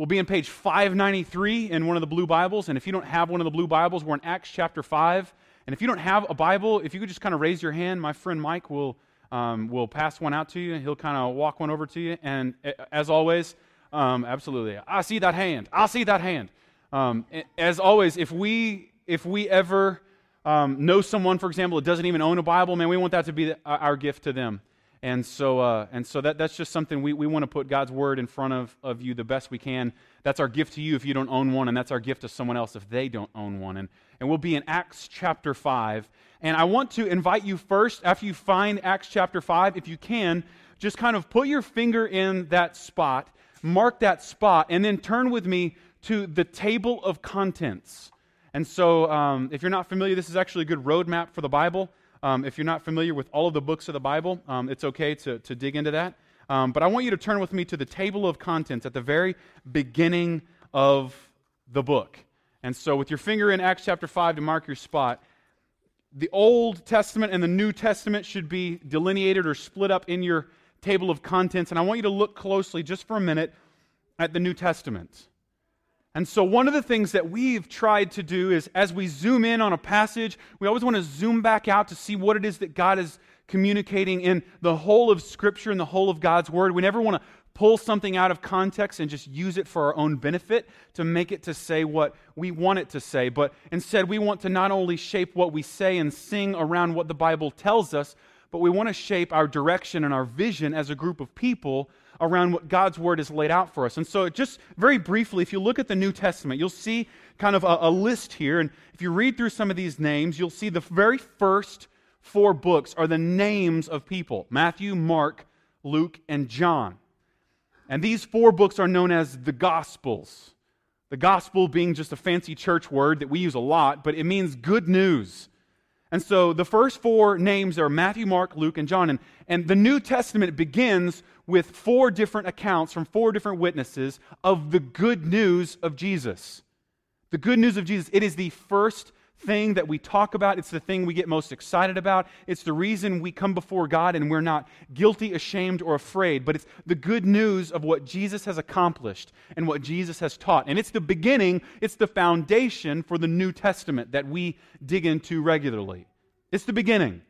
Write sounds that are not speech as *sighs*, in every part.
We'll be in page 593 in one of the blue Bibles. And if you don't have one of the blue Bibles, we're in Acts chapter 5. And if you don't have a Bible, if you could just kind of raise your hand, my friend Mike will, um, will pass one out to you. and He'll kind of walk one over to you. And as always, um, absolutely, I see that hand. I see that hand. Um, as always, if we, if we ever um, know someone, for example, that doesn't even own a Bible, man, we want that to be our gift to them. And so, uh, and so that, that's just something we, we want to put God's word in front of, of you the best we can. That's our gift to you if you don't own one, and that's our gift to someone else if they don't own one. And, and we'll be in Acts chapter 5. And I want to invite you first, after you find Acts chapter 5, if you can, just kind of put your finger in that spot, mark that spot, and then turn with me to the table of contents. And so, um, if you're not familiar, this is actually a good roadmap for the Bible. Um, if you're not familiar with all of the books of the Bible, um, it's okay to, to dig into that. Um, but I want you to turn with me to the table of contents at the very beginning of the book. And so, with your finger in Acts chapter 5 to mark your spot, the Old Testament and the New Testament should be delineated or split up in your table of contents. And I want you to look closely just for a minute at the New Testament. And so, one of the things that we've tried to do is as we zoom in on a passage, we always want to zoom back out to see what it is that God is communicating in the whole of Scripture and the whole of God's Word. We never want to pull something out of context and just use it for our own benefit to make it to say what we want it to say. But instead, we want to not only shape what we say and sing around what the Bible tells us, but we want to shape our direction and our vision as a group of people around what God's word has laid out for us. And so, just very briefly, if you look at the New Testament, you'll see kind of a, a list here. And if you read through some of these names, you'll see the very first four books are the names of people Matthew, Mark, Luke, and John. And these four books are known as the Gospels. The gospel being just a fancy church word that we use a lot, but it means good news. And so the first four names are Matthew, Mark, Luke, and John. And, and the New Testament begins with four different accounts from four different witnesses of the good news of Jesus. The good news of Jesus. It is the first thing that we talk about. It's the thing we get most excited about. It's the reason we come before God and we're not guilty, ashamed, or afraid. But it's the good news of what Jesus has accomplished and what Jesus has taught. And it's the beginning, it's the foundation for the New Testament that we dig into regularly. It's the beginning.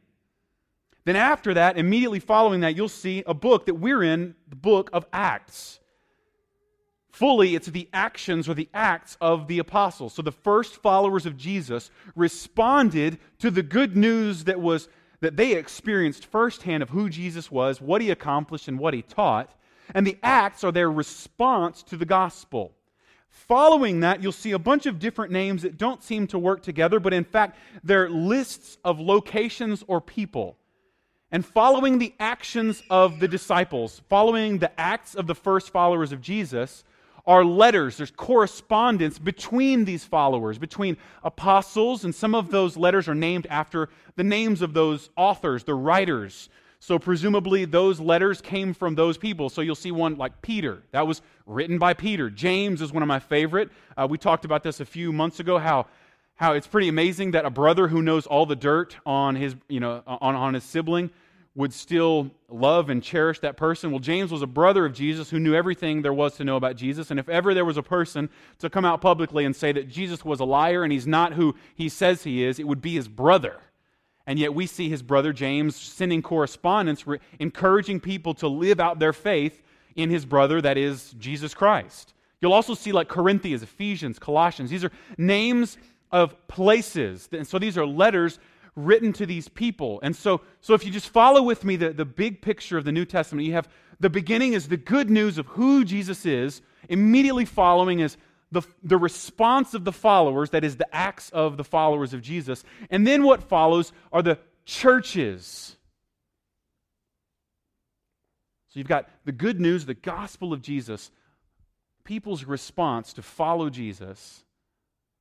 Then, after that, immediately following that, you'll see a book that we're in, the book of Acts. Fully, it's the actions or the acts of the apostles. So the first followers of Jesus responded to the good news that was that they experienced firsthand of who Jesus was, what he accomplished, and what he taught. And the acts are their response to the gospel. Following that, you'll see a bunch of different names that don't seem to work together, but in fact, they're lists of locations or people. And following the actions of the disciples, following the acts of the first followers of Jesus, are letters. There's correspondence between these followers, between apostles, and some of those letters are named after the names of those authors, the writers. So, presumably, those letters came from those people. So, you'll see one like Peter. That was written by Peter. James is one of my favorite. Uh, we talked about this a few months ago how, how it's pretty amazing that a brother who knows all the dirt on his, you know, on, on his sibling would still love and cherish that person. Well, James was a brother of Jesus who knew everything there was to know about Jesus. And if ever there was a person to come out publicly and say that Jesus was a liar and he's not who he says he is, it would be his brother. And yet we see his brother James sending correspondence, re- encouraging people to live out their faith in his brother, that is Jesus Christ. You'll also see like Corinthians, Ephesians, Colossians. These are names of places. And so these are letters written to these people. And so, so if you just follow with me the, the big picture of the New Testament, you have the beginning is the good news of who Jesus is. Immediately following is the, the response of the followers, that is, the acts of the followers of Jesus. And then what follows are the churches. So you've got the good news, the gospel of Jesus, people's response to follow Jesus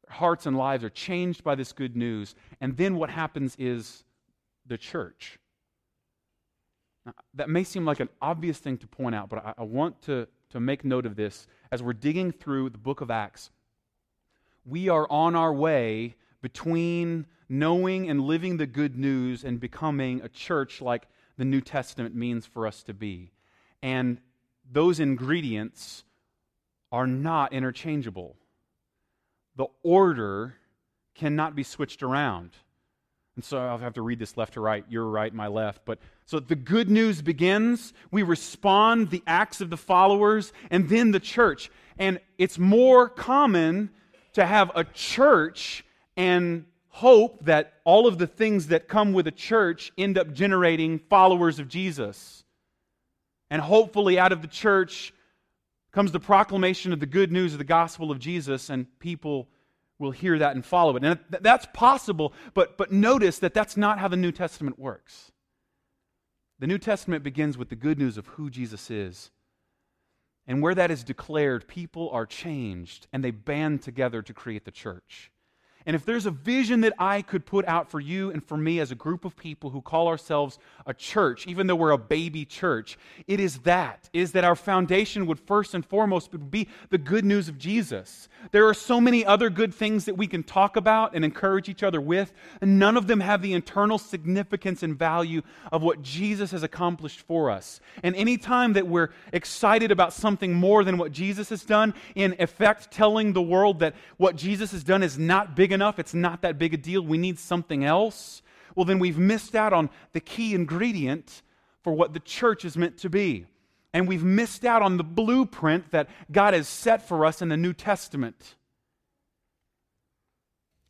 hearts and lives are changed by this good news. And then what happens is the church. Now, that may seem like an obvious thing to point out, but I, I want to, to make note of this as we're digging through the book of Acts. We are on our way between knowing and living the good news and becoming a church like the New Testament means for us to be. And those ingredients are not interchangeable. The order cannot be switched around. And so I'll have to read this left to right, your right, my left. But so the good news begins, we respond, the acts of the followers, and then the church. And it's more common to have a church and hope that all of the things that come with a church end up generating followers of Jesus. And hopefully, out of the church comes the proclamation of the good news of the gospel of Jesus, and people will hear that and follow it. And that's possible, but, but notice that that's not how the New Testament works. The New Testament begins with the good news of who Jesus is. And where that is declared, people are changed and they band together to create the church. And if there's a vision that I could put out for you and for me as a group of people who call ourselves a church, even though we're a baby church, it is that, is that our foundation would first and foremost be the good news of Jesus. There are so many other good things that we can talk about and encourage each other with, and none of them have the internal significance and value of what Jesus has accomplished for us. And any time that we're excited about something more than what Jesus has done, in effect telling the world that what Jesus has done is not big enough, it's not that big a deal, we need something else, well, then we've missed out on the key ingredient for what the church is meant to be. And we've missed out on the blueprint that God has set for us in the New Testament.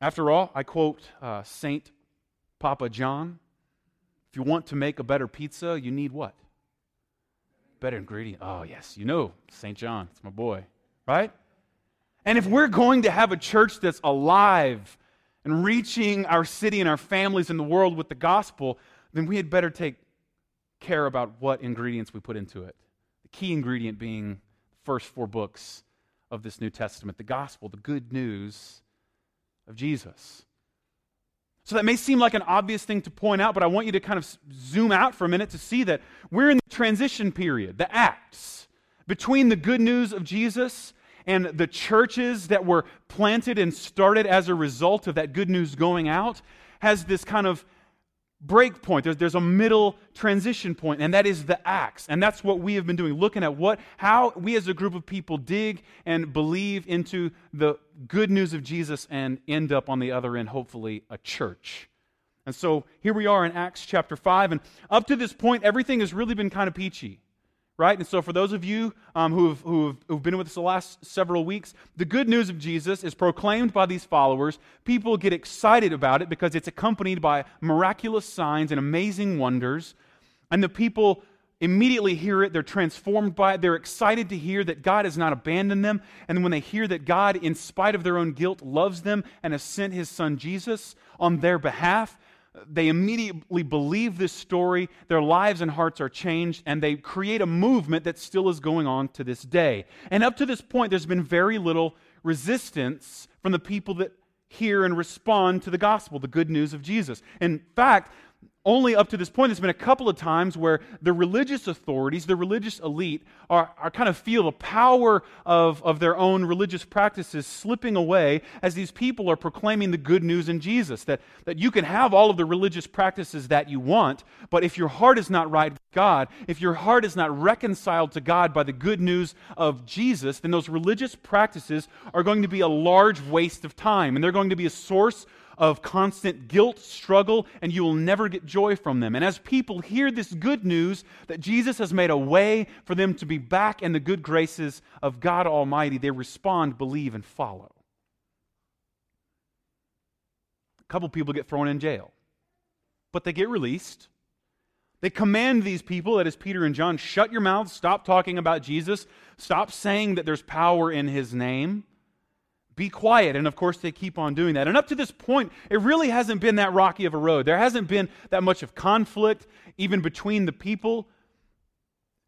After all, I quote uh, Saint Papa John if you want to make a better pizza, you need what? Better ingredient. Oh, yes, you know St. John. It's my boy, right? And if we're going to have a church that's alive and reaching our city and our families in the world with the gospel, then we had better take care about what ingredients we put into it. The key ingredient being the first four books of this New Testament the gospel, the good news of Jesus. So that may seem like an obvious thing to point out, but I want you to kind of zoom out for a minute to see that we're in the transition period, the Acts, between the good news of Jesus and the churches that were planted and started as a result of that good news going out has this kind of break point. There's, there's a middle transition point, and that is the Acts. And that's what we have been doing, looking at what, how we as a group of people dig and believe into the good news of Jesus and end up on the other end, hopefully, a church. And so here we are in Acts chapter 5, and up to this point, everything has really been kind of peachy right? And so, for those of you um, who've, who've, who've been with us the last several weeks, the good news of Jesus is proclaimed by these followers. People get excited about it because it's accompanied by miraculous signs and amazing wonders. And the people immediately hear it. They're transformed by it. They're excited to hear that God has not abandoned them. And when they hear that God, in spite of their own guilt, loves them and has sent his son Jesus on their behalf, they immediately believe this story, their lives and hearts are changed, and they create a movement that still is going on to this day. And up to this point, there's been very little resistance from the people that hear and respond to the gospel, the good news of Jesus. In fact, only up to this point, there's been a couple of times where the religious authorities, the religious elite, are, are kind of feel the power of, of their own religious practices slipping away as these people are proclaiming the good news in Jesus. That, that you can have all of the religious practices that you want, but if your heart is not right with God, if your heart is not reconciled to God by the good news of Jesus, then those religious practices are going to be a large waste of time, and they're going to be a source of constant guilt, struggle, and you will never get joy from them. And as people hear this good news that Jesus has made a way for them to be back in the good graces of God Almighty, they respond, believe, and follow. A couple people get thrown in jail, but they get released. They command these people, that is Peter and John, shut your mouths, stop talking about Jesus, stop saying that there's power in his name be quiet. And of course, they keep on doing that. And up to this point, it really hasn't been that rocky of a road. There hasn't been that much of conflict, even between the people.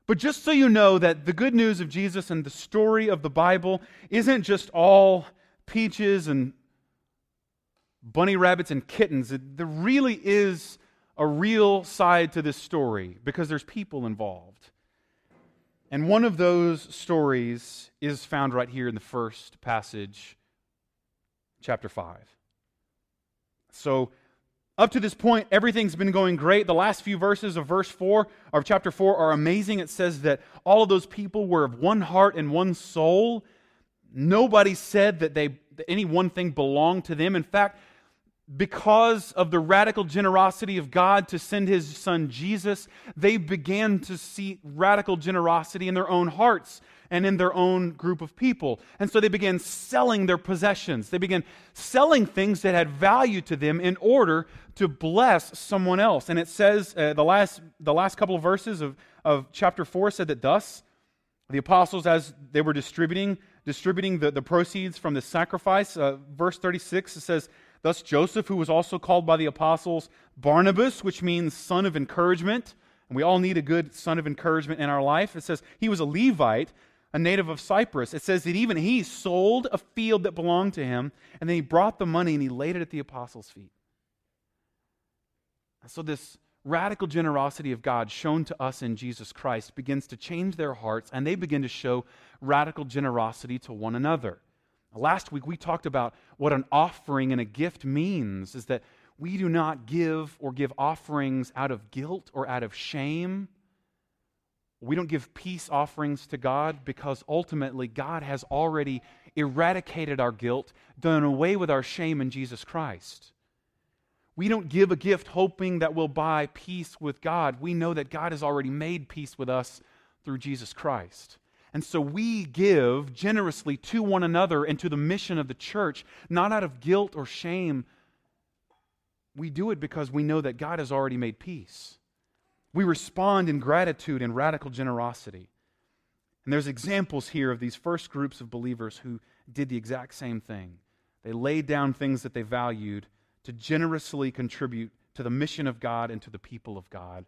But just so you know that the good news of Jesus and the story of the Bible isn't just all peaches and bunny rabbits and kittens. there really is a real side to this story because there's people involved. And one of those stories is found right here in the first passage chapter 5. So, up to this point, everything's been going great. The last few verses of verse 4 of chapter 4 are amazing. It says that all of those people were of one heart and one soul. Nobody said that, they, that any one thing belonged to them. In fact, because of the radical generosity of God to send his son Jesus, they began to see radical generosity in their own hearts and in their own group of people. And so they began selling their possessions. They began selling things that had value to them in order to bless someone else. And it says, uh, the, last, the last couple of verses of, of chapter 4 said that thus, the apostles, as they were distributing, distributing the, the proceeds from the sacrifice, uh, verse 36, it says, Thus, Joseph, who was also called by the apostles Barnabas, which means son of encouragement, and we all need a good son of encouragement in our life. It says he was a Levite, a native of Cyprus. It says that even he sold a field that belonged to him, and then he brought the money and he laid it at the apostles' feet. So, this radical generosity of God shown to us in Jesus Christ begins to change their hearts, and they begin to show radical generosity to one another. Last week we talked about what an offering and a gift means is that we do not give or give offerings out of guilt or out of shame. We don't give peace offerings to God because ultimately God has already eradicated our guilt, done away with our shame in Jesus Christ. We don't give a gift hoping that we'll buy peace with God. We know that God has already made peace with us through Jesus Christ. And so we give generously to one another and to the mission of the church, not out of guilt or shame. We do it because we know that God has already made peace. We respond in gratitude and radical generosity. And there's examples here of these first groups of believers who did the exact same thing. They laid down things that they valued to generously contribute to the mission of God and to the people of God.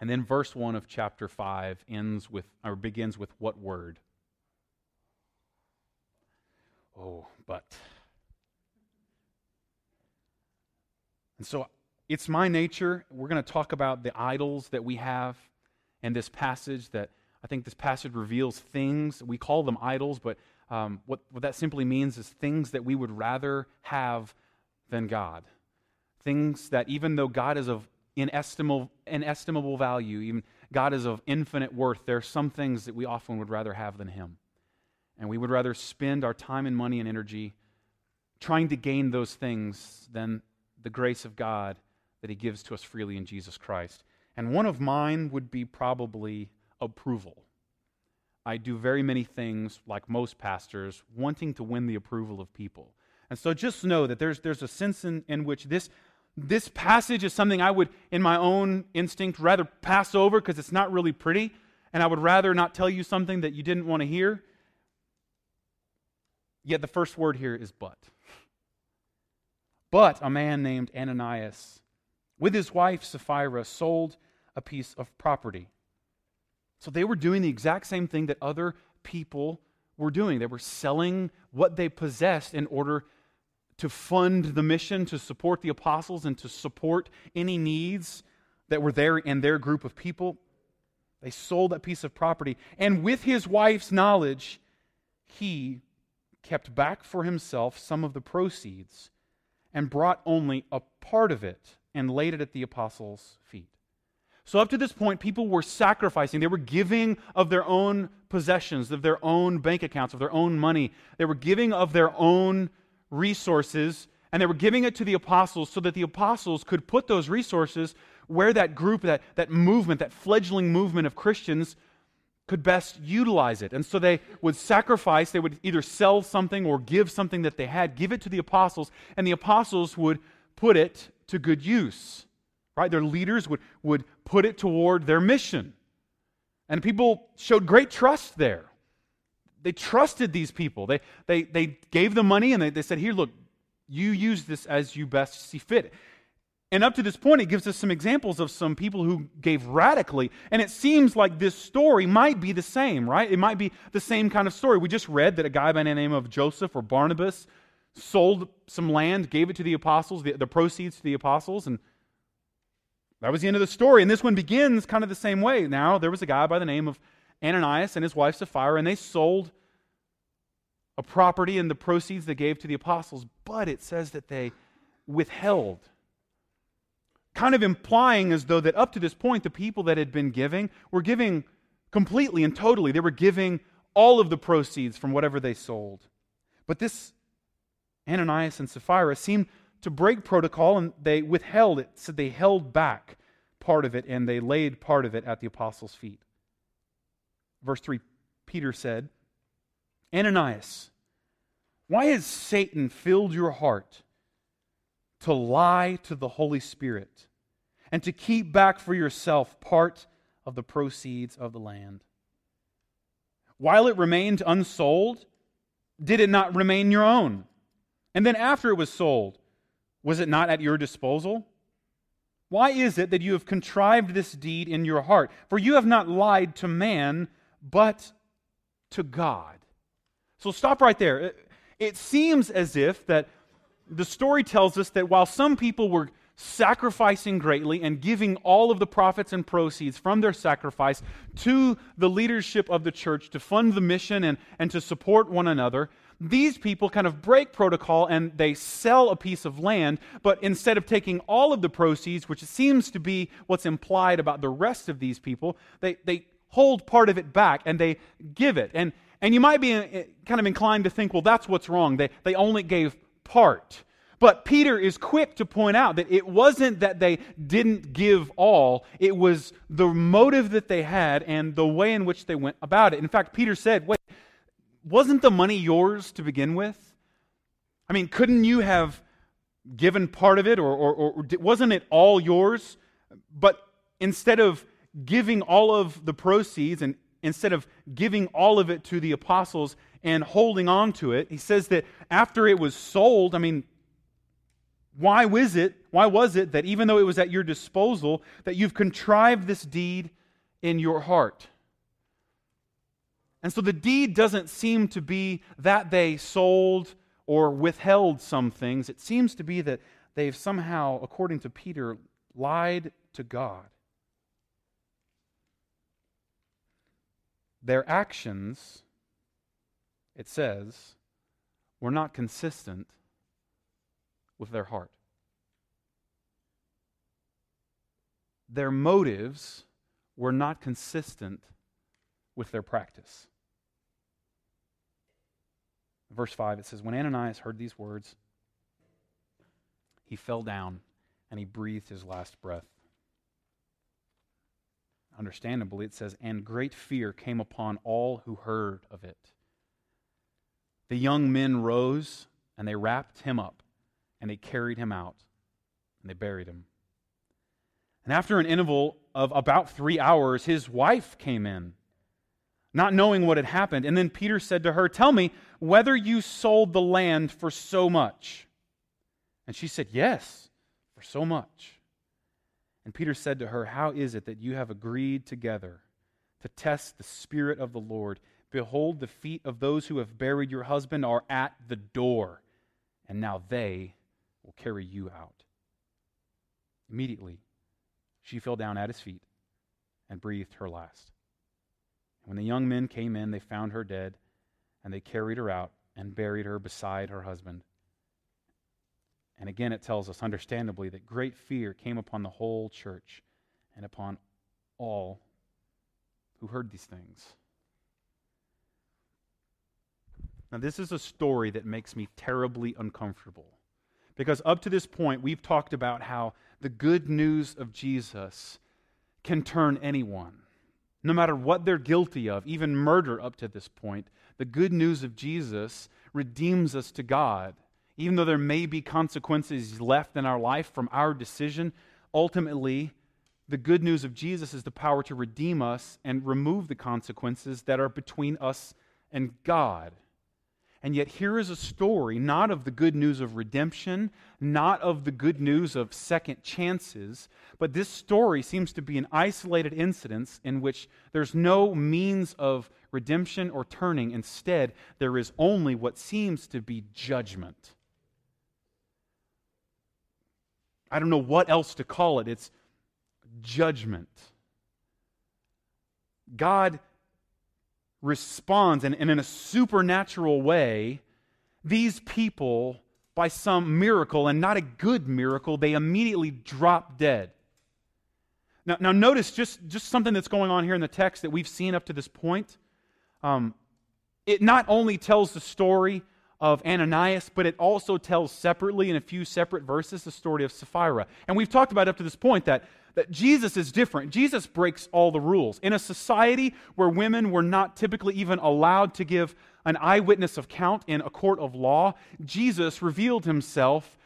And then verse 1 of chapter 5 ends with or begins with what word? Oh, but. And so it's my nature. We're going to talk about the idols that we have and this passage that I think this passage reveals things. We call them idols, but um, what, what that simply means is things that we would rather have than God. Things that, even though God is of inestimable, inestimable value. Even God is of infinite worth. There are some things that we often would rather have than Him. And we would rather spend our time and money and energy trying to gain those things than the grace of God that He gives to us freely in Jesus Christ. And one of mine would be probably approval. I do very many things, like most pastors, wanting to win the approval of people. And so just know that there's, there's a sense in, in which this this passage is something I would, in my own instinct, rather pass over because it's not really pretty, and I would rather not tell you something that you didn't want to hear. Yet the first word here is but. But a man named Ananias, with his wife Sapphira, sold a piece of property. So they were doing the exact same thing that other people were doing. They were selling what they possessed in order to fund the mission, to support the apostles, and to support any needs that were there in their group of people. They sold that piece of property. And with his wife's knowledge, he kept back for himself some of the proceeds and brought only a part of it and laid it at the apostles' feet. So, up to this point, people were sacrificing. They were giving of their own possessions, of their own bank accounts, of their own money. They were giving of their own resources and they were giving it to the apostles so that the apostles could put those resources where that group, that, that movement, that fledgling movement of Christians could best utilize it. And so they would sacrifice, they would either sell something or give something that they had, give it to the apostles, and the apostles would put it to good use. Right? Their leaders would, would put it toward their mission. And people showed great trust there they trusted these people. They, they, they gave them money and they, they said, Here, look, you use this as you best see fit. And up to this point, it gives us some examples of some people who gave radically. And it seems like this story might be the same, right? It might be the same kind of story. We just read that a guy by the name of Joseph or Barnabas sold some land, gave it to the apostles, the, the proceeds to the apostles, and that was the end of the story. And this one begins kind of the same way. Now, there was a guy by the name of Ananias and his wife Sapphira, and they sold a property and the proceeds they gave to the apostles, but it says that they withheld. Kind of implying as though that up to this point, the people that had been giving were giving completely and totally. They were giving all of the proceeds from whatever they sold. But this Ananias and Sapphira seemed to break protocol and they withheld it. So they held back part of it and they laid part of it at the apostles' feet. Verse 3 Peter said, Ananias, why has Satan filled your heart to lie to the Holy Spirit and to keep back for yourself part of the proceeds of the land? While it remained unsold, did it not remain your own? And then after it was sold, was it not at your disposal? Why is it that you have contrived this deed in your heart? For you have not lied to man, but to God. So stop right there. It, seems as if that the story tells us that while some people were sacrificing greatly and giving all of the profits and proceeds from their sacrifice to the leadership of the church to fund the mission and, and to support one another, these people kind of break protocol and they sell a piece of land, but instead of taking all of the proceeds, which seems to be what's implied about the rest of these people, they, they hold part of it back and they give it. And, and you might be uh, kind of inclined to think, well, that's what's wrong. They, they only gave part. But Peter is quick to point out that it wasn't that they didn't give all, it was the motive that they had and the way in which they went about it. In fact, Peter said, wait, wasn't the money yours to begin with? I mean, couldn't you have given part of it, or, or, or wasn't it all yours? But instead of giving all of the proceeds and instead of giving all of it to the apostles and holding on to it, he says that after it was sold, I mean, why was it, why was it that even though it was at your disposal, that you've contrived this deed in your heart? And so the deed doesn't seem to be that they sold or withheld some things. It seems to be that they've somehow, according to Peter, lied to God. Their actions, it says, were not consistent with their heart. Their motives were not consistent with their practice. Verse 5, it says, When Ananias heard these words, he fell down and he breathed his last breath. Understandably, it says, And great fear came upon all who heard of it. The young men rose and they wrapped him up and they carried him out and they buried him. And after an interval of about three hours, his wife came in not knowing what had happened. And then Peter said to her, Tell me whether you sold the land for so much. And she said, Yes, for so much. And Peter said to her, How is it that you have agreed together to test the Spirit of the Lord? Behold, the feet of those who have buried your husband are at the door, and now they will carry you out. Immediately, she fell down at his feet and breathed her last. When the young men came in, they found her dead, and they carried her out and buried her beside her husband. And again, it tells us, understandably, that great fear came upon the whole church and upon all who heard these things. Now, this is a story that makes me terribly uncomfortable. Because up to this point, we've talked about how the good news of Jesus can turn anyone no matter what they're guilty of, even murder up to this point, the good news of Jesus redeems us to God. Even though there may be consequences left in our life from our decision, ultimately, the good news of Jesus is the power to redeem us and remove the consequences that are between us and God. And yet, here is a story not of the good news of redemption, not of the good news of second chances, but this story seems to be an isolated incident in which there's no means of redemption or turning. Instead, there is only what seems to be judgment. I don't know what else to call it. It's judgment. God responds, and, and in a supernatural way, these people, by some miracle, and not a good miracle, they immediately drop dead. Now, now notice just, just something that's going on here in the text that we've seen up to this point. Um, it not only tells the story of Ananias, but it also tells separately in a few separate verses the story of Sapphira. And we've talked about up to this point that, that Jesus is different. Jesus breaks all the rules. In a society where women were not typically even allowed to give an eyewitness account in a court of law, Jesus revealed himself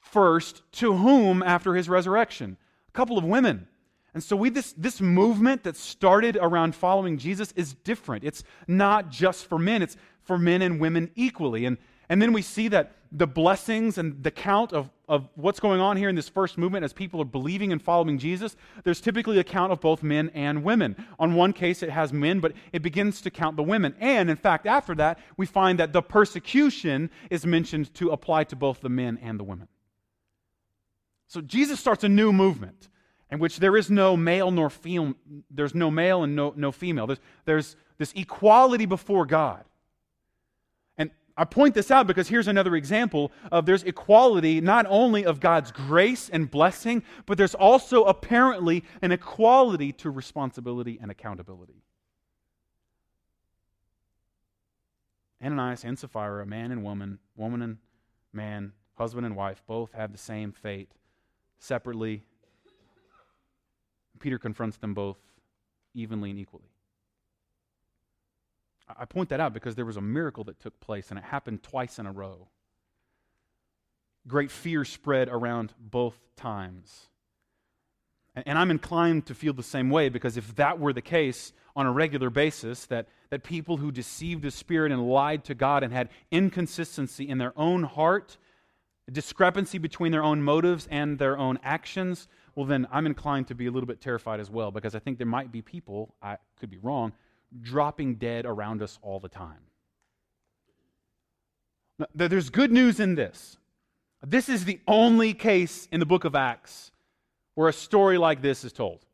first to whom after his resurrection? A couple of women. And so we this this movement that started around following Jesus is different. It's not just for men, it's for men and women equally. And and then we see that the blessings and the count of, of what's going on here in this first movement as people are believing and following Jesus, there's typically a count of both men and women. On one case, it has men, but it begins to count the women. And in fact, after that, we find that the persecution is mentioned to apply to both the men and the women. So Jesus starts a new movement in which there is no male nor female, there's no male and no, no female. There's, there's this equality before God. I point this out because here's another example of there's equality not only of God's grace and blessing, but there's also apparently an equality to responsibility and accountability. Ananias and Sapphira, a man and woman, woman and man, husband and wife, both have the same fate separately Peter confronts them both evenly and equally. I point that out because there was a miracle that took place, and it happened twice in a row. Great fear spread around both times. And I'm inclined to feel the same way because if that were the case on a regular basis, that, that people who deceived the Spirit and lied to God and had inconsistency in their own heart, discrepancy between their own motives and their own actions, well, then I'm inclined to be a little bit terrified as well because I think there might be people, I could be wrong, dropping dead around us all the time. Now, there's good news in this. This is the only case in the book of Acts where a story like this is told.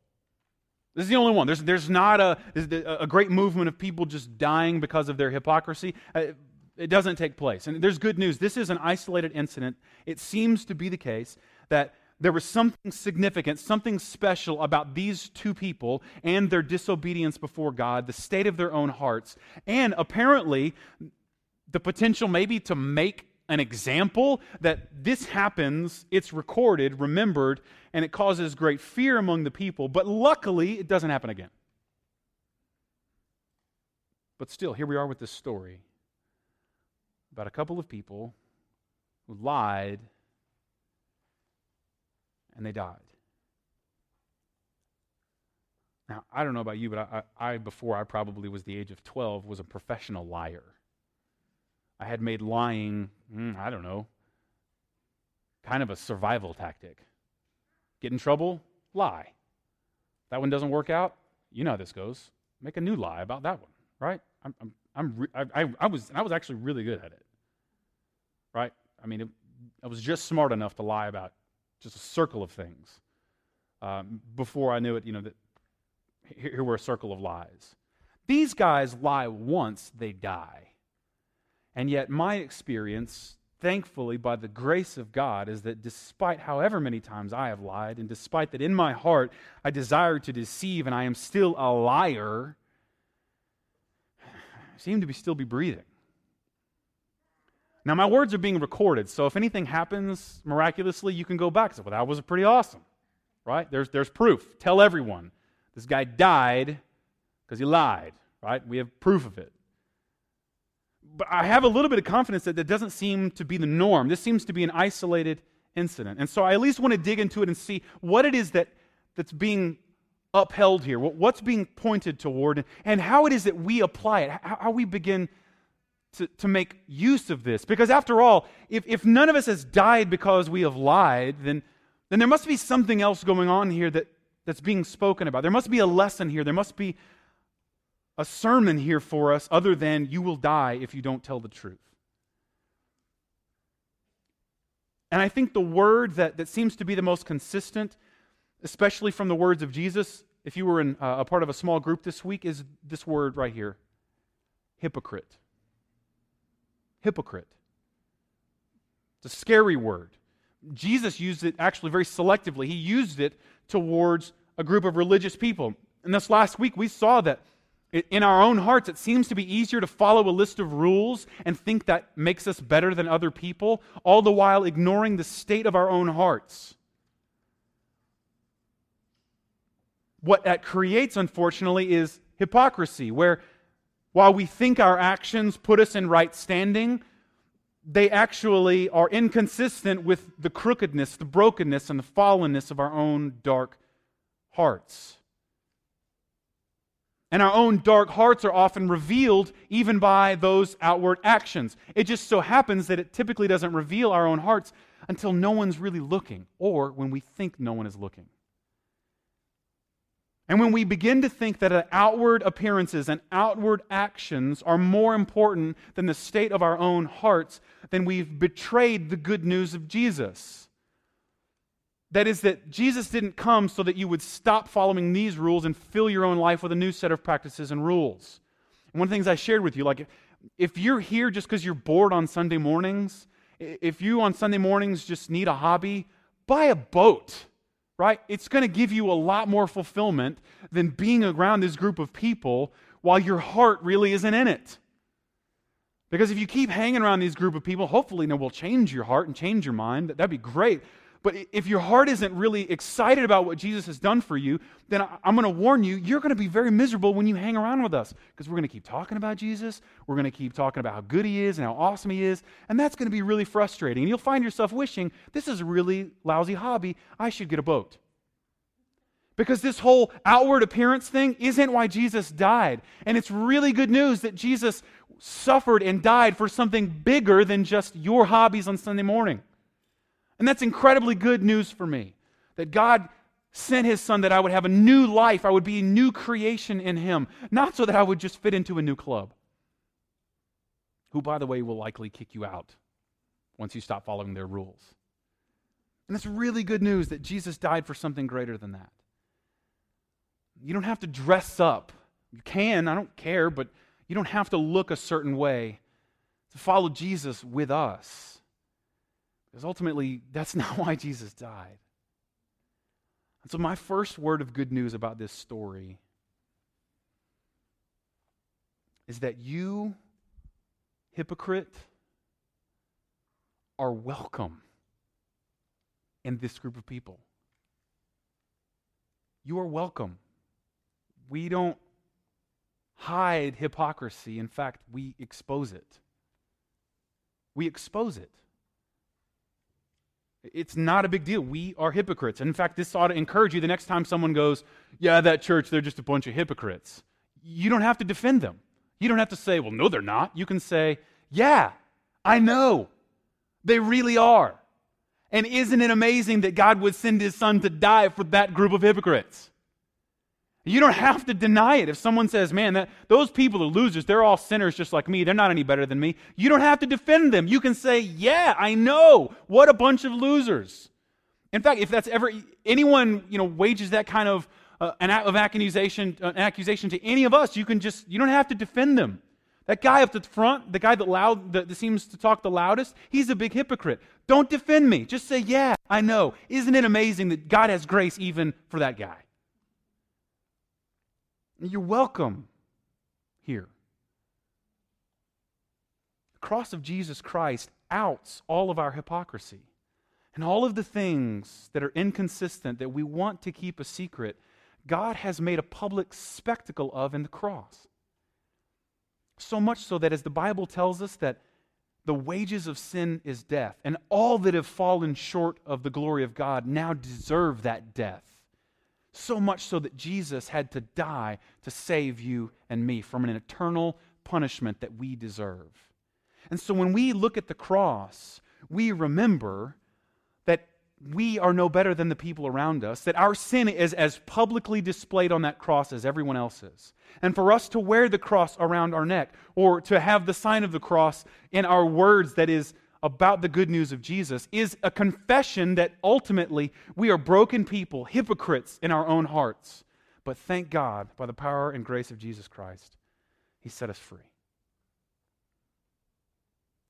This is the only one. There's, there's not a, a great movement of people just dying because of their hypocrisy. Uh, it doesn't take place. And there's good news. This is an isolated incident. It seems to be the case that there was something significant, something special about these two people and their disobedience before God, the state of their own hearts, and apparently the potential maybe to make an example that this happens, it's recorded, remembered, and it causes great fear among the people. But luckily, it doesn't happen again. But still, here we are with this story about a couple of people who lied and they died. Now, I don't know about you, but I, I, before I probably was the age of 12, was a professional liar. I had made lying, mm, I don't know, kind of a survival tactic. Get in trouble, lie. That one doesn't work out, you know how this goes. Make a new lie about that one, right? I'm, I'm, I'm re- I, I, was, I was actually really good at it, right? I mean, it, I was just smart enough to lie about just a circle of things. Um, before I knew it, you know, that here were a circle of lies. These guys lie once, they die. And yet, my experience, thankfully, by the grace of God, is that despite however many times I have lied, and despite that in my heart I desire to deceive and I am still a liar, *sighs* I seem to be still be breathing. Now, my words are being recorded, so if anything happens miraculously, you can go back and say, well, that was pretty awesome, right? There's, there's proof. Tell everyone. This guy died because he lied, right? We have proof of it. But I have a little bit of confidence that that doesn't seem to be the norm. This seems to be an isolated incident. And so I at least want to dig into it and see what it is that, that's being upheld here, what's being pointed toward, and how it is that we apply it, how we begin to, to make use of this. Because after all, if, if none of us has died because we have lied, then, then there must be something else going on here that, that's being spoken about. There must be a lesson here. There must be a sermon here for us other than you will die if you don't tell the truth. And I think the word that, that seems to be the most consistent, especially from the words of Jesus, if you were in, uh, a part of a small group this week, is this word right here hypocrite hypocrite. It's a scary word. Jesus used it actually very selectively. He used it towards a group of religious people. And this last week, we saw that In our own hearts, it seems to be easier to follow a list of rules and think that makes us better than other people, all the while ignoring the state of our own hearts. What that creates, unfortunately, is hypocrisy, where while we think our actions put us in right standing, they actually are inconsistent with the crookedness, the brokenness, and the fallenness of our own dark hearts. And our own dark hearts are often revealed even by those outward actions. It just so happens that it typically doesn't reveal our own hearts until no one's really looking or when we think no one is looking. And when we begin to think that outward appearances and outward actions are more important than the state of our own hearts, then we've betrayed the good news of Jesus. That is, that Jesus didn't come so that you would stop following these rules and fill your own life with a new set of practices and rules. One of the things I shared with you, like if you're here just because you're bored on Sunday mornings, if you on Sunday mornings just need a hobby, buy a boat, right? It's going to give you a lot more fulfillment than being around this group of people while your heart really isn't in it. Because if you keep hanging around these group of people, hopefully it will change your heart and change your mind. That'd be great. But if your heart isn't really excited about what Jesus has done for you, then I'm going to warn you, you're going to be very miserable when you hang around with us because we're going to keep talking about Jesus. We're going to keep talking about how good he is and how awesome he is. And that's going to be really frustrating. And you'll find yourself wishing, this is a really lousy hobby. I should get a boat. Because this whole outward appearance thing isn't why Jesus died. And it's really good news that Jesus suffered and died for something bigger than just your hobbies on Sunday morning. And that's incredibly good news for me that God sent his son that I would have a new life, I would be a new creation in him, not so that I would just fit into a new club. Who, by the way, will likely kick you out once you stop following their rules. And that's really good news that Jesus died for something greater than that. You don't have to dress up. You can, I don't care, but you don't have to look a certain way to follow Jesus with us. Because ultimately, that's *laughs* not why Jesus died. And so, my first word of good news about this story is that you, hypocrite, are welcome in this group of people. You are welcome. We don't hide hypocrisy. In fact, we expose it. We expose it. It's not a big deal. We are hypocrites. And in fact, this ought to encourage you the next time someone goes, Yeah, that church, they're just a bunch of hypocrites. You don't have to defend them. You don't have to say, Well, no, they're not. You can say, Yeah, I know. They really are. And isn't it amazing that God would send his son to die for that group of hypocrites? You don't have to deny it. If someone says, man, that, those people are losers, they're all sinners just like me, they're not any better than me, you don't have to defend them. You can say, yeah, I know. What a bunch of losers. In fact, if that's ever, anyone, you know, wages that kind of, uh, an of accusation, uh, an accusation to any of us, you can just, you don't have to defend them. That guy up at the front, the guy that loud that seems to talk the loudest, he's a big hypocrite. Don't defend me. Just say, "Yeah, I know." Isn't it amazing that God has grace even for that guy? You're welcome here. The cross of Jesus Christ outs all of our hypocrisy and all of the things that are inconsistent that we want to keep a secret. God has made a public spectacle of in the cross. So much so that, as the Bible tells us, that the wages of sin is death, and all that have fallen short of the glory of God now deserve that death. So much so that Jesus had to die to save you and me from an eternal punishment that we deserve. And so when we look at the cross, we remember that we are no better than the people around us, that our sin is as publicly displayed on that cross as everyone else's. And for us to wear the cross around our neck, or to have the sign of the cross in our words that is about the good news of Jesus is a confession that ultimately we are broken people, hypocrites in our own hearts. But thank God, by the power and grace of Jesus Christ, He set us free.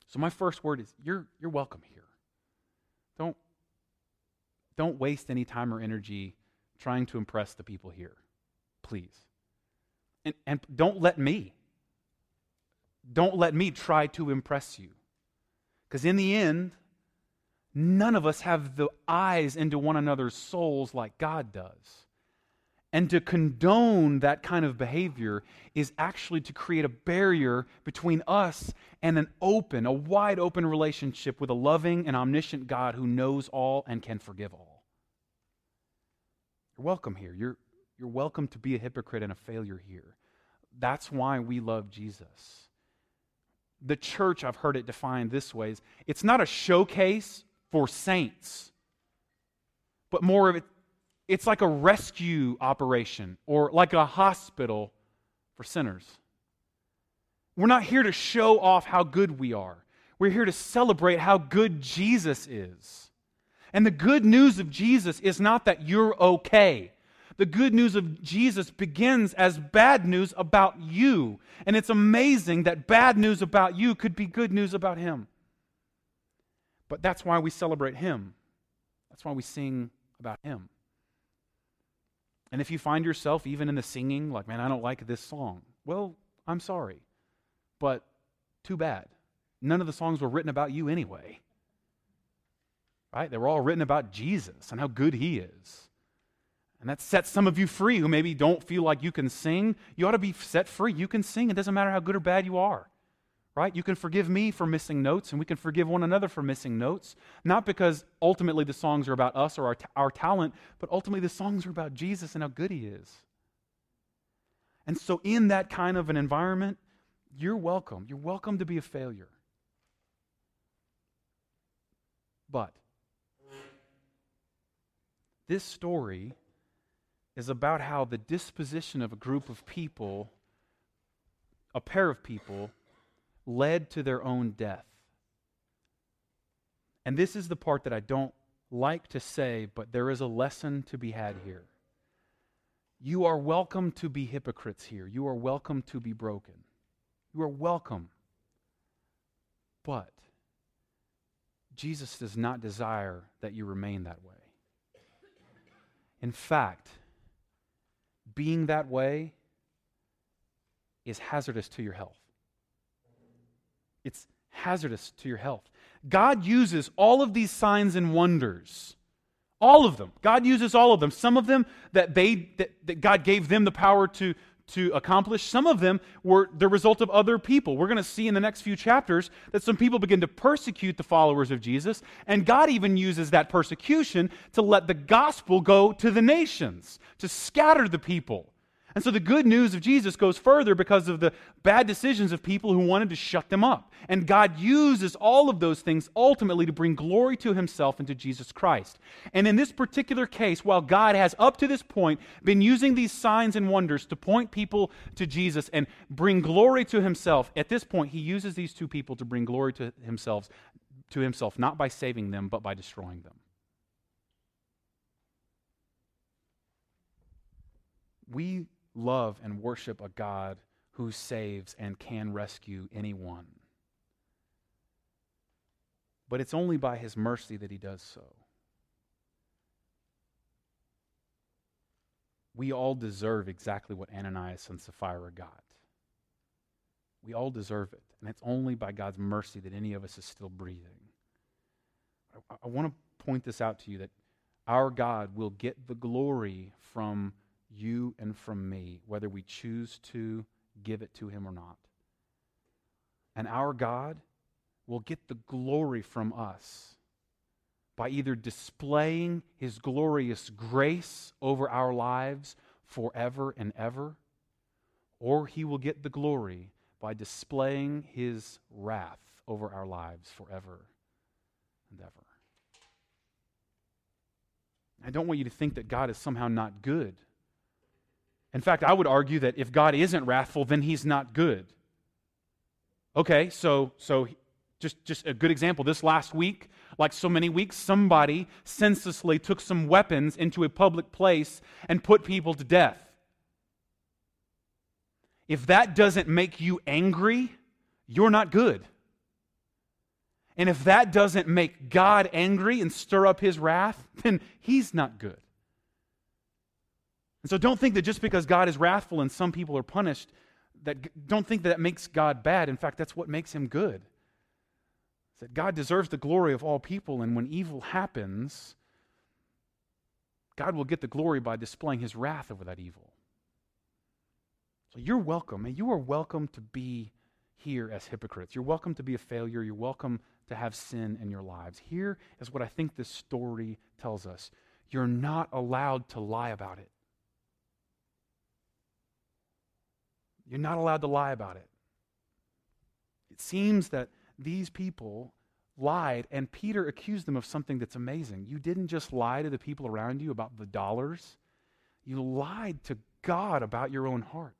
So, my first word is you're, you're welcome here. Don't, don't waste any time or energy trying to impress the people here, please. And, and don't let me. Don't let me try to impress you. Because in the end, none of us have the eyes into one another's souls like God does. And to condone that kind of behavior is actually to create a barrier between us and an open, a wide open relationship with a loving and omniscient God who knows all and can forgive all. You're welcome here. You're, you're welcome to be a hypocrite and a failure here. That's why we love Jesus. The church, I've heard it defined this way, is it's not a showcase for saints, but more of it, it's like a rescue operation or like a hospital for sinners. We're not here to show off how good we are. We're here to celebrate how good Jesus is. And the good news of Jesus is not that you're okay. The good news of Jesus begins as bad news about you. And it's amazing that bad news about you could be good news about Him. But that's why we celebrate Him. That's why we sing about Him. And if you find yourself even in the singing, like, man, I don't like this song, well, I'm sorry. But too bad. None of the songs were written about you anyway. Right? They were all written about Jesus and how good he is. And that sets some of you free who maybe don't feel like you can sing. You ought to be set free. You can sing. It doesn't matter how good or bad you are right? You can forgive me for missing notes, and we can forgive one another for missing notes. Not because ultimately the songs are about us or our, our talent, but ultimately the songs are about Jesus and how good he is. And so, in that kind of an environment, you're welcome. You're welcome to be a failure. But this story is about how the disposition of a group of people, a pair of people, led to their own death. And this is the part that I don't like to say, but there is a lesson to be had here. You are welcome to be hypocrites here. You are welcome to be broken. You are welcome. But Jesus does not desire that you remain that way. In fact, being that way is hazardous to your health it's hazardous to your health. God uses all of these signs and wonders. All of them. God uses all of them. Some of them that they that, that God gave them the power to to accomplish. Some of them were the result of other people. We're going to see in the next few chapters that some people begin to persecute the followers of Jesus, and God even uses that persecution to let the gospel go to the nations, to scatter the people. And so the good news of Jesus goes further because of the bad decisions of people who wanted to shut them up. And God uses all of those things ultimately to bring glory to himself and to Jesus Christ. And in this particular case, while God has up to this point been using these signs and wonders to point people to Jesus and bring glory to himself, at this point he uses these two people to bring glory to himself to himself not by saving them but by destroying them. We love and worship a God who saves and can rescue anyone. But it's only by his mercy that he does so. We all deserve exactly what Ananias and Sapphira got. We all deserve it. And it's only by God's mercy that any of us is still breathing. I, I want to point this out to you that our God will get the glory from you and from me, whether we choose to give it to Him or not. And our God will get the glory from us by either displaying His glorious grace over our lives forever and ever, or He will get the glory by displaying His wrath over our lives forever and ever. I don't want you to think that God is somehow not good. In fact, I would argue that if God isn't wrathful, then he's not good. Okay, so so just just a good example. This last week, like so many weeks, somebody senselessly took some weapons into a public place and put people to death. If that doesn't make you angry, you're not good. And if that doesn't make God angry and stir up his wrath, then he's not good. And so don't think that just because God is wrathful and some people are punished, that don't think that, that makes God bad. In fact, that's what makes him good. It's that God deserves the glory of all people, and when evil happens, God will get the glory by displaying his wrath over that evil. So you're welcome, and you are welcome to be here as hypocrites. You're welcome to be a failure. You're welcome to have sin in your lives. Here is what I think this story tells us you're not allowed to lie about it. You're not allowed to lie about it. It seems that these people lied, and Peter accused them of something that's amazing. You didn't just lie to the people around you about the dollars, you lied to God about your own heart.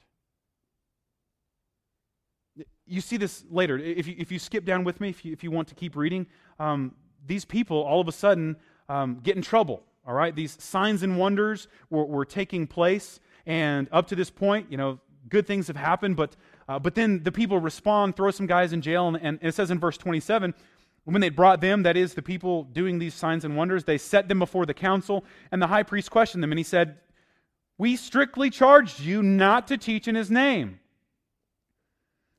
You see this later. If you, if you skip down with me, if you, if you want to keep reading, um, these people all of a sudden um, get in trouble. All right? These signs and wonders were, were taking place. And up to this point, you know, good things have happened, but, uh, but then the people respond, throw some guys in jail, and, and it says in verse 27 when they brought them, that is, the people doing these signs and wonders, they set them before the council, and the high priest questioned them, and he said, We strictly charged you not to teach in his name.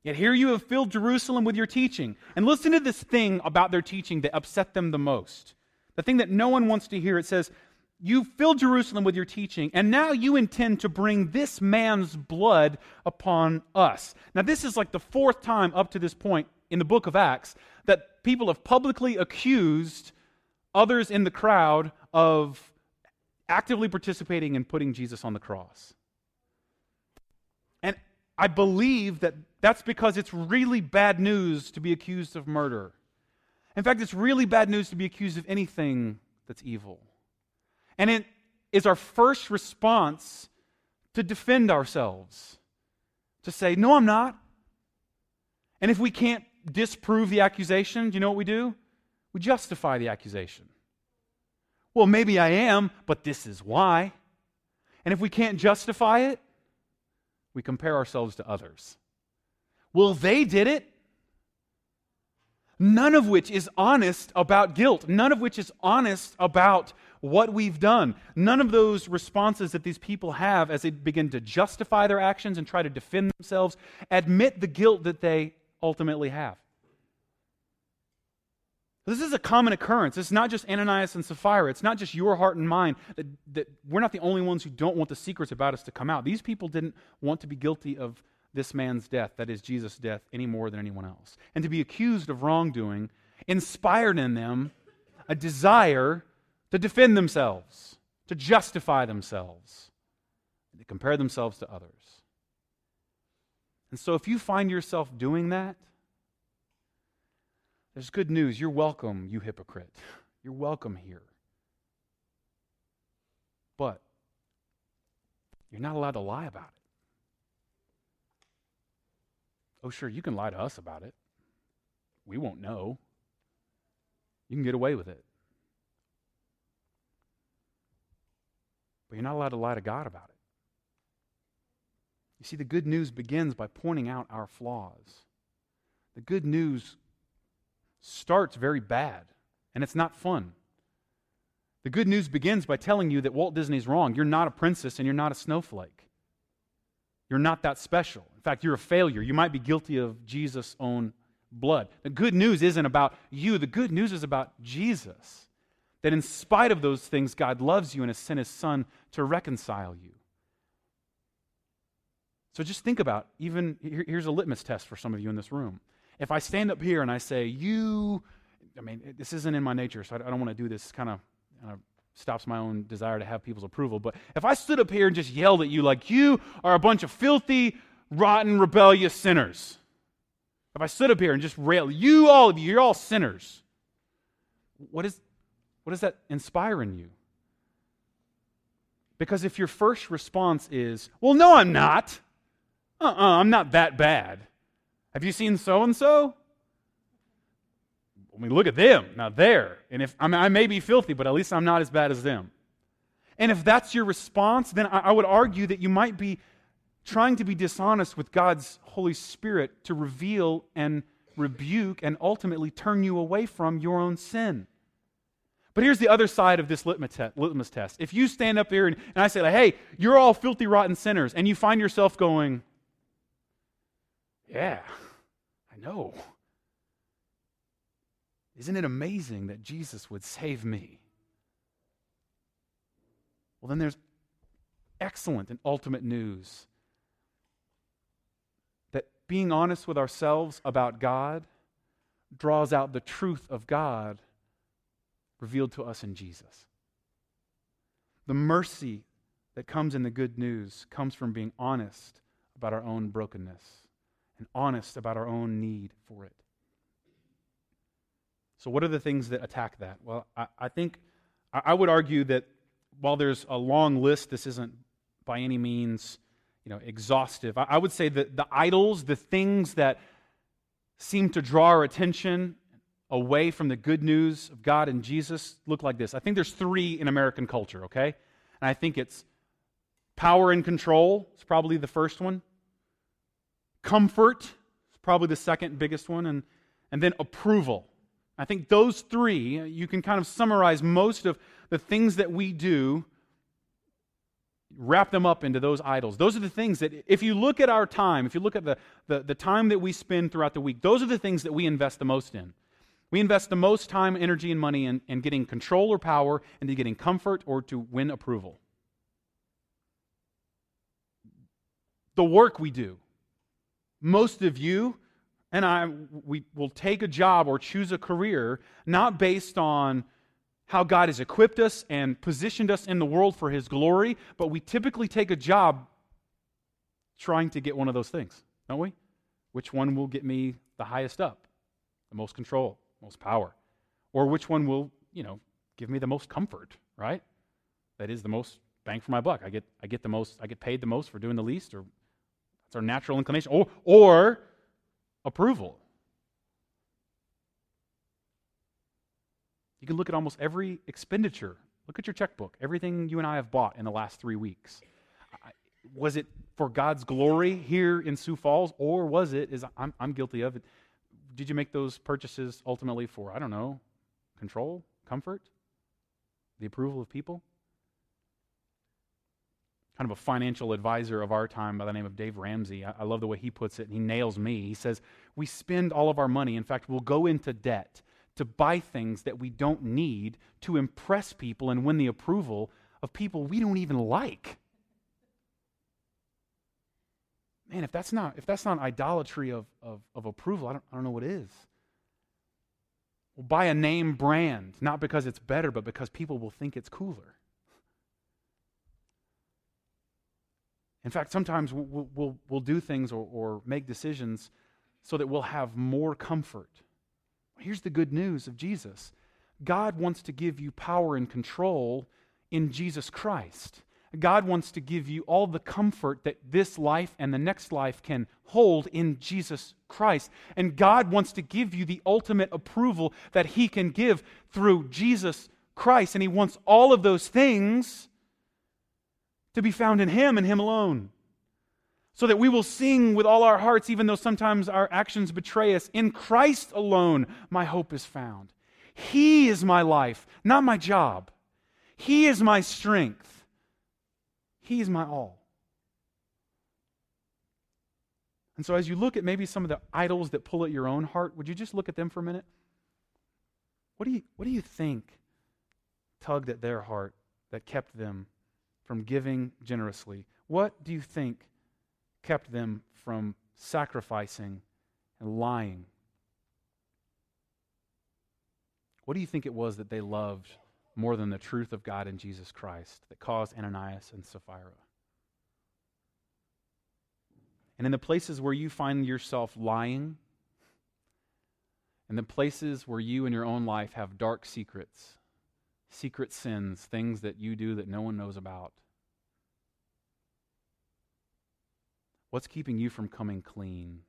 Yet here you have filled Jerusalem with your teaching. And listen to this thing about their teaching that upset them the most. The thing that no one wants to hear. It says, You filled Jerusalem with your teaching, and now you intend to bring this man's blood upon us. Now, this is like the fourth time up to this point in the book of Acts that people have publicly accused others in the crowd of actively participating in putting Jesus on the cross. And I believe that that's because it's really bad news to be accused of murder. In fact, it's really bad news to be accused of anything that's evil. And it is our first response to defend ourselves, to say, No, I'm not. And if we can't disprove the accusation, do you know what we do? We justify the accusation. Well, maybe I am, but this is why. And if we can't justify it, we compare ourselves to others. Well, they did it. None of which is honest about guilt. None of which is honest about what we've done. None of those responses that these people have as they begin to justify their actions and try to defend themselves admit the guilt that they ultimately have. This is a common occurrence. It's not just Ananias and Sapphira. It's not just your heart and mind. That, that we're not the only ones who don't want the secrets about us to come out. These people didn't want to be guilty of this man's death, that is Jesus' death, any more than anyone else. And to be accused of wrongdoing inspired in them a desire to defend themselves, to justify themselves, and to compare themselves to others. And so if you find yourself doing that, there's good news. You're welcome, you hypocrite. You're welcome here. But you're not allowed to lie about it. Oh, sure, you can lie to us about it. We won't know. You can get away with it. But you're not allowed to lie to God about it. You see, the good news begins by pointing out our flaws. The good news starts very bad, and it's not fun. The good news begins by telling you that Walt Disney's wrong. You're not a princess and you're not a snowflake. You're not that special. In fact, you're a failure. You might be guilty of Jesus' own blood. The good news isn't about you, the good news is about Jesus. That in spite of those things, God loves you and has sent his son to reconcile you. So just think about even here's a litmus test for some of you in this room. If I stand up here and I say, You, I mean, this isn't in my nature, so I don't want to do this kind of, kind of stops my own desire to have people's approval. But if I stood up here and just yelled at you, like, You are a bunch of filthy, rotten, rebellious sinners. If I stood up here and just railed, You, all of you, you're all sinners. What, is, what does that inspire in you? Because if your first response is, Well, no, I'm not. Uh uh-uh, uh, i am not that bad. Have you seen so and so? I mean, look at them. Now, there. And if I, mean, I may be filthy, but at least I'm not as bad as them. And if that's your response, then I, I would argue that you might be trying to be dishonest with God's Holy Spirit to reveal and rebuke and ultimately turn you away from your own sin. But here's the other side of this litmus test. If you stand up here and, and I say, like, hey, you're all filthy, rotten sinners, and you find yourself going, yeah, I know. Isn't it amazing that Jesus would save me? Well, then there's excellent and ultimate news that being honest with ourselves about God draws out the truth of God revealed to us in Jesus. The mercy that comes in the good news comes from being honest about our own brokenness and honest about our own need for it. So, what are the things that attack that? Well, I, I think I, I would argue that while there's a long list, this isn't by any means you know, exhaustive. I, I would say that the idols, the things that seem to draw our attention away from the good news of God and Jesus look like this. I think there's three in American culture, okay? And I think it's power and control is probably the first one. Comfort is probably the second biggest one. And, and then approval. I think those three, you can kind of summarize most of the things that we do, wrap them up into those idols. Those are the things that, if you look at our time, if you look at the, the, the time that we spend throughout the week, those are the things that we invest the most in. We invest the most time, energy, and money in, in getting control or power, into getting comfort or to win approval. The work we do. Most of you and I, we will take a job or choose a career not based on how God has equipped us and positioned us in the world for His glory, but we typically take a job trying to get one of those things, don't we? Which one will get me the highest up, the most control, most power? Or which one will, you know, give me the most comfort, right? That is the most bang for my buck. I get, I get the most, I get paid the most for doing the least, or that's our natural inclination. Or, or approval. You can look at almost every expenditure. Look at your checkbook, everything you and I have bought in the last three weeks. Was it for God's glory here in Sioux Falls, or was it, is I'm, I'm guilty of it, did you make those purchases ultimately for, I don't know, control, comfort, the approval of people? Kind of a financial advisor of our time by the name of Dave Ramsey. I, I, love the way he puts it, and he nails me. He says, We spend all of our money. In fact, we'll go into debt to buy things that we don't need to impress people and win the approval of people we don't even like. Man, if that's not, if that's not idolatry of, of, of approval, I don't, I don't know what is. We'll buy a name brand, not because it's better, but because people will think it's cooler. In fact, sometimes we'll, we'll, we'll do things or, or make decisions so that we'll have more comfort. Here's the good news of Jesus God wants to give you power and control in Jesus Christ. God wants to give you all the comfort that this life and the next life can hold in Jesus Christ. And God wants to give you the ultimate approval that He can give through Jesus Christ. And He wants all of those things to be found in Him and Him alone. So that we will sing with all our hearts, even though sometimes our actions betray us. In Christ alone, my hope is found. He is my life, not my job. He is my strength. He is my all. And so, as you look at maybe some of the idols that pull at your own heart, would you just look at them for a minute? What do you, what do you think tugged at their heart that kept them from giving generously? What do you think kept them from sacrificing and lying? What do you think it was that they loved more than the truth of God in Jesus Christ that caused Ananias and Sapphira? And in the places where you find yourself lying, in the places where you in your own life have dark secrets, secret sins, things that you do that no one knows about? What's keeping you from coming clean?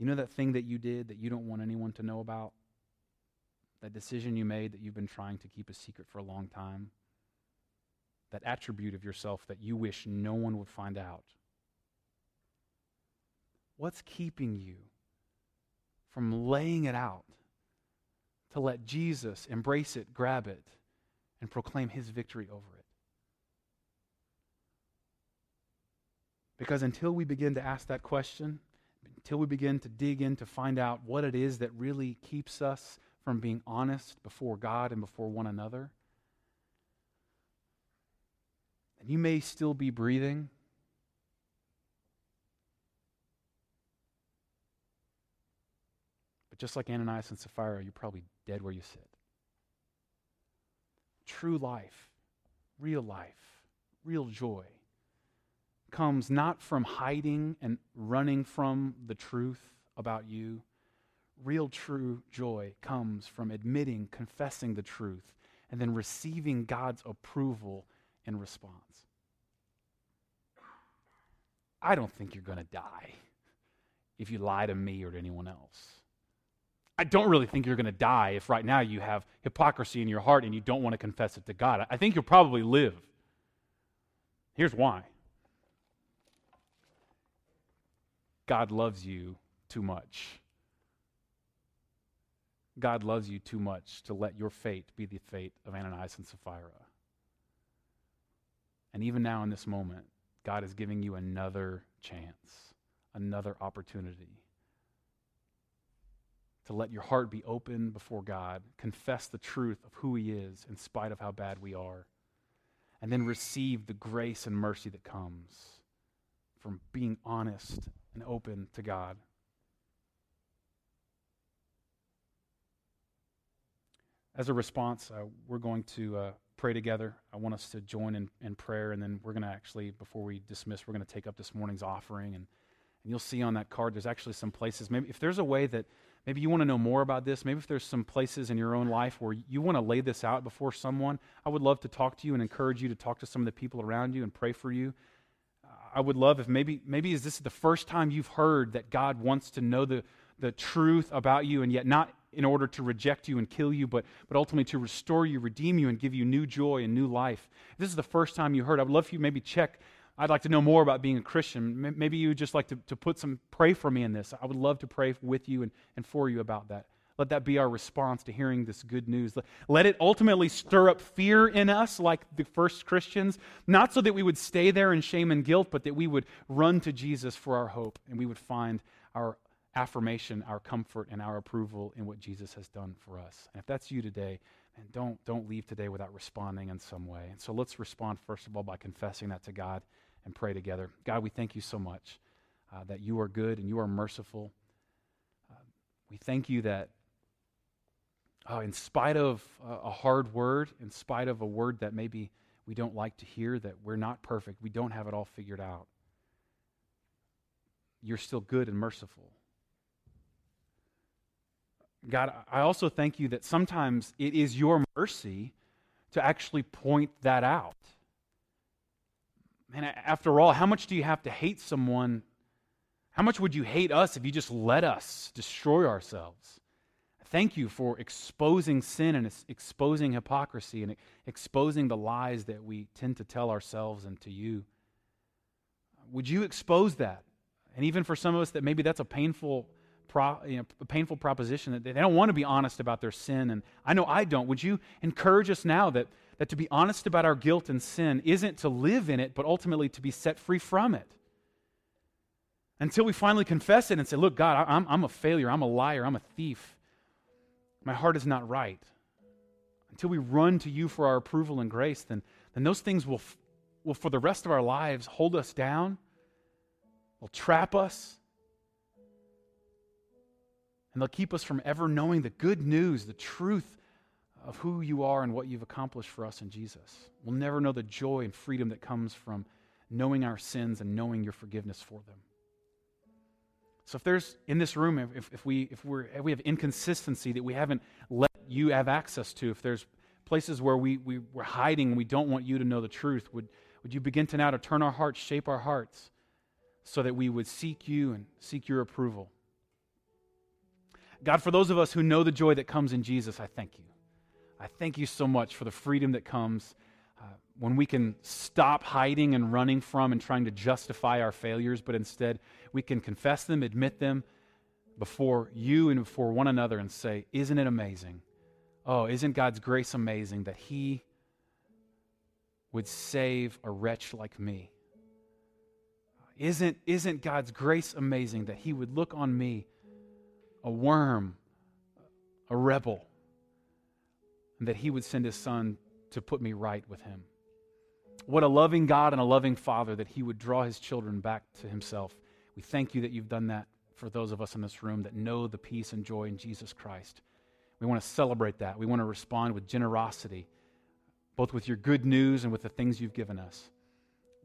You know that thing that you did that you don't want anyone to know about? That decision you made that you've been trying to keep a secret for a long time? That attribute of yourself that you wish no one would find out? What's keeping you from laying it out to let Jesus embrace it, grab it, and proclaim his victory over it. Because until we begin to ask that question, until we begin to dig in to find out what it is that really keeps us from being honest before God and before one another, and you may still be breathing. Just like Ananias and Sapphira, you're probably dead where you sit. True life, real life, real joy comes not from hiding and running from the truth about you. Real true joy comes from admitting, confessing the truth, and then receiving God's approval in response. I don't think you're going to die if you lie to me or to anyone else. I don't really think you're going to die if right now you have hypocrisy in your heart and you don't want to confess it to God. I think you'll probably live. Here's why God loves you too much. God loves you too much to let your fate be the fate of Ananias and Sapphira. And even now, in this moment, God is giving you another chance, another opportunity to let your heart be open before God, confess the truth of who He is in spite of how bad we are, and then receive the grace and mercy that comes from being honest and open to God. As a response, uh, we're going to uh, pray together. I want us to join in, in prayer, and then we're going to actually, before we dismiss, we're going to take up this morning's offering. And, and you'll see on that card, there's actually some places. Maybe if there's a way that Maybe you want to know more about this. Maybe if there's some places in your own life where you want to lay this out before someone, I would love to talk to you and encourage you to talk to some of the people around you and pray for you. Uh, I would love if maybe maybe is this the first time you've heard that God wants to know the, the truth about you and yet not in order to reject you and kill you, but, but ultimately to restore you, redeem you, and give you new joy and new life. If this is the first time you heard, I would love for you maybe check I'd like to know more about being a Christian. Maybe you would just like to, to put some, pray for me in this. I would love to pray with you and, and for you about that. Let that be our response to hearing this good news. Let it ultimately stir up fear in us, like the first Christians, not so that we would stay there in shame and guilt, but that we would run to Jesus for our hope and we would find our affirmation, our comfort, and our approval in what Jesus has done for us. And if that's you today, and don't, don't leave today without responding in some way. And so let's respond, first of all, by confessing that to God and pray together. God, we thank you so much uh, that you are good and you are merciful. Uh, we thank you that uh, in spite of a hard word, in spite of a word that maybe we don't like to hear, that we're not perfect, we don't have it all figured out, you're still good and merciful. God, I also thank you that sometimes it is your mercy to actually point that out man, after all, how much do you have to hate someone? How much would you hate us if you just let us destroy ourselves? Thank you for exposing sin and exposing hypocrisy and exposing the lies that we tend to tell ourselves and to you. Would you expose that? And even for some of us that maybe that's a painful Pro, you know, a painful proposition that they don't want to be honest about their sin and i know i don't would you encourage us now that that to be honest about our guilt and sin isn't to live in it, but ultimately to be set free from it. Until we finally confess it and say, Look, God, I'm, I'm a failure. I'm a liar. I'm a thief. My heart is not right. Until we run to you for our approval and grace, then, then those things will, will, for the rest of our lives, hold us down, will trap us, and they'll keep us from ever knowing the good news, the truth of who you are and what you've accomplished for us in Jesus. We'll never know the joy and freedom that comes from knowing our sins and knowing your forgiveness for them. So if there's in this room, if, if we if we're if we have inconsistency that we haven't let you have access to, if there's places where we, we we're hiding and we don't want you to know the truth, would would you begin to now to turn our hearts, shape our hearts, so that we would seek you and seek your approval? God, for those of us who know the joy that comes in Jesus, I thank you. I thank you so much for the freedom that comes uh, when we can stop hiding and running from and trying to justify our failures, but instead we can confess them, admit them, before you and before one another and say, Isn't it amazing? Oh, isn't God's grace amazing that He would save a wretch like me? Isn't, isn't God's grace amazing that He would look on me, a worm, a rebel, and that He would send His Son to put me right with Him? What a loving God and a loving Father that He would draw His children back to Himself. We thank you that you've done that for those of us in this room that know the peace and joy in Jesus Christ. We want to celebrate that. We want to respond with generosity, both with your good news and with the things you've given us.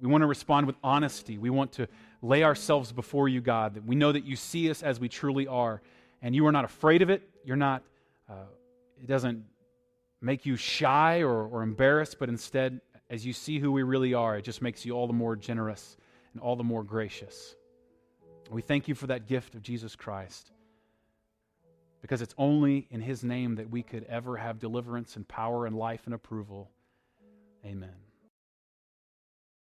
We want to respond with honesty. We want to lay ourselves before you, God, that we know that you see us as we truly are, and you are not afraid of it. You're not, uh, it doesn't make you shy or, or embarrassed, but instead, as you see who we really are, it just makes you all the more generous and all the more gracious. We thank you for that gift of Jesus Christ because it's only in his name that we could ever have deliverance and power and life and approval. Amen.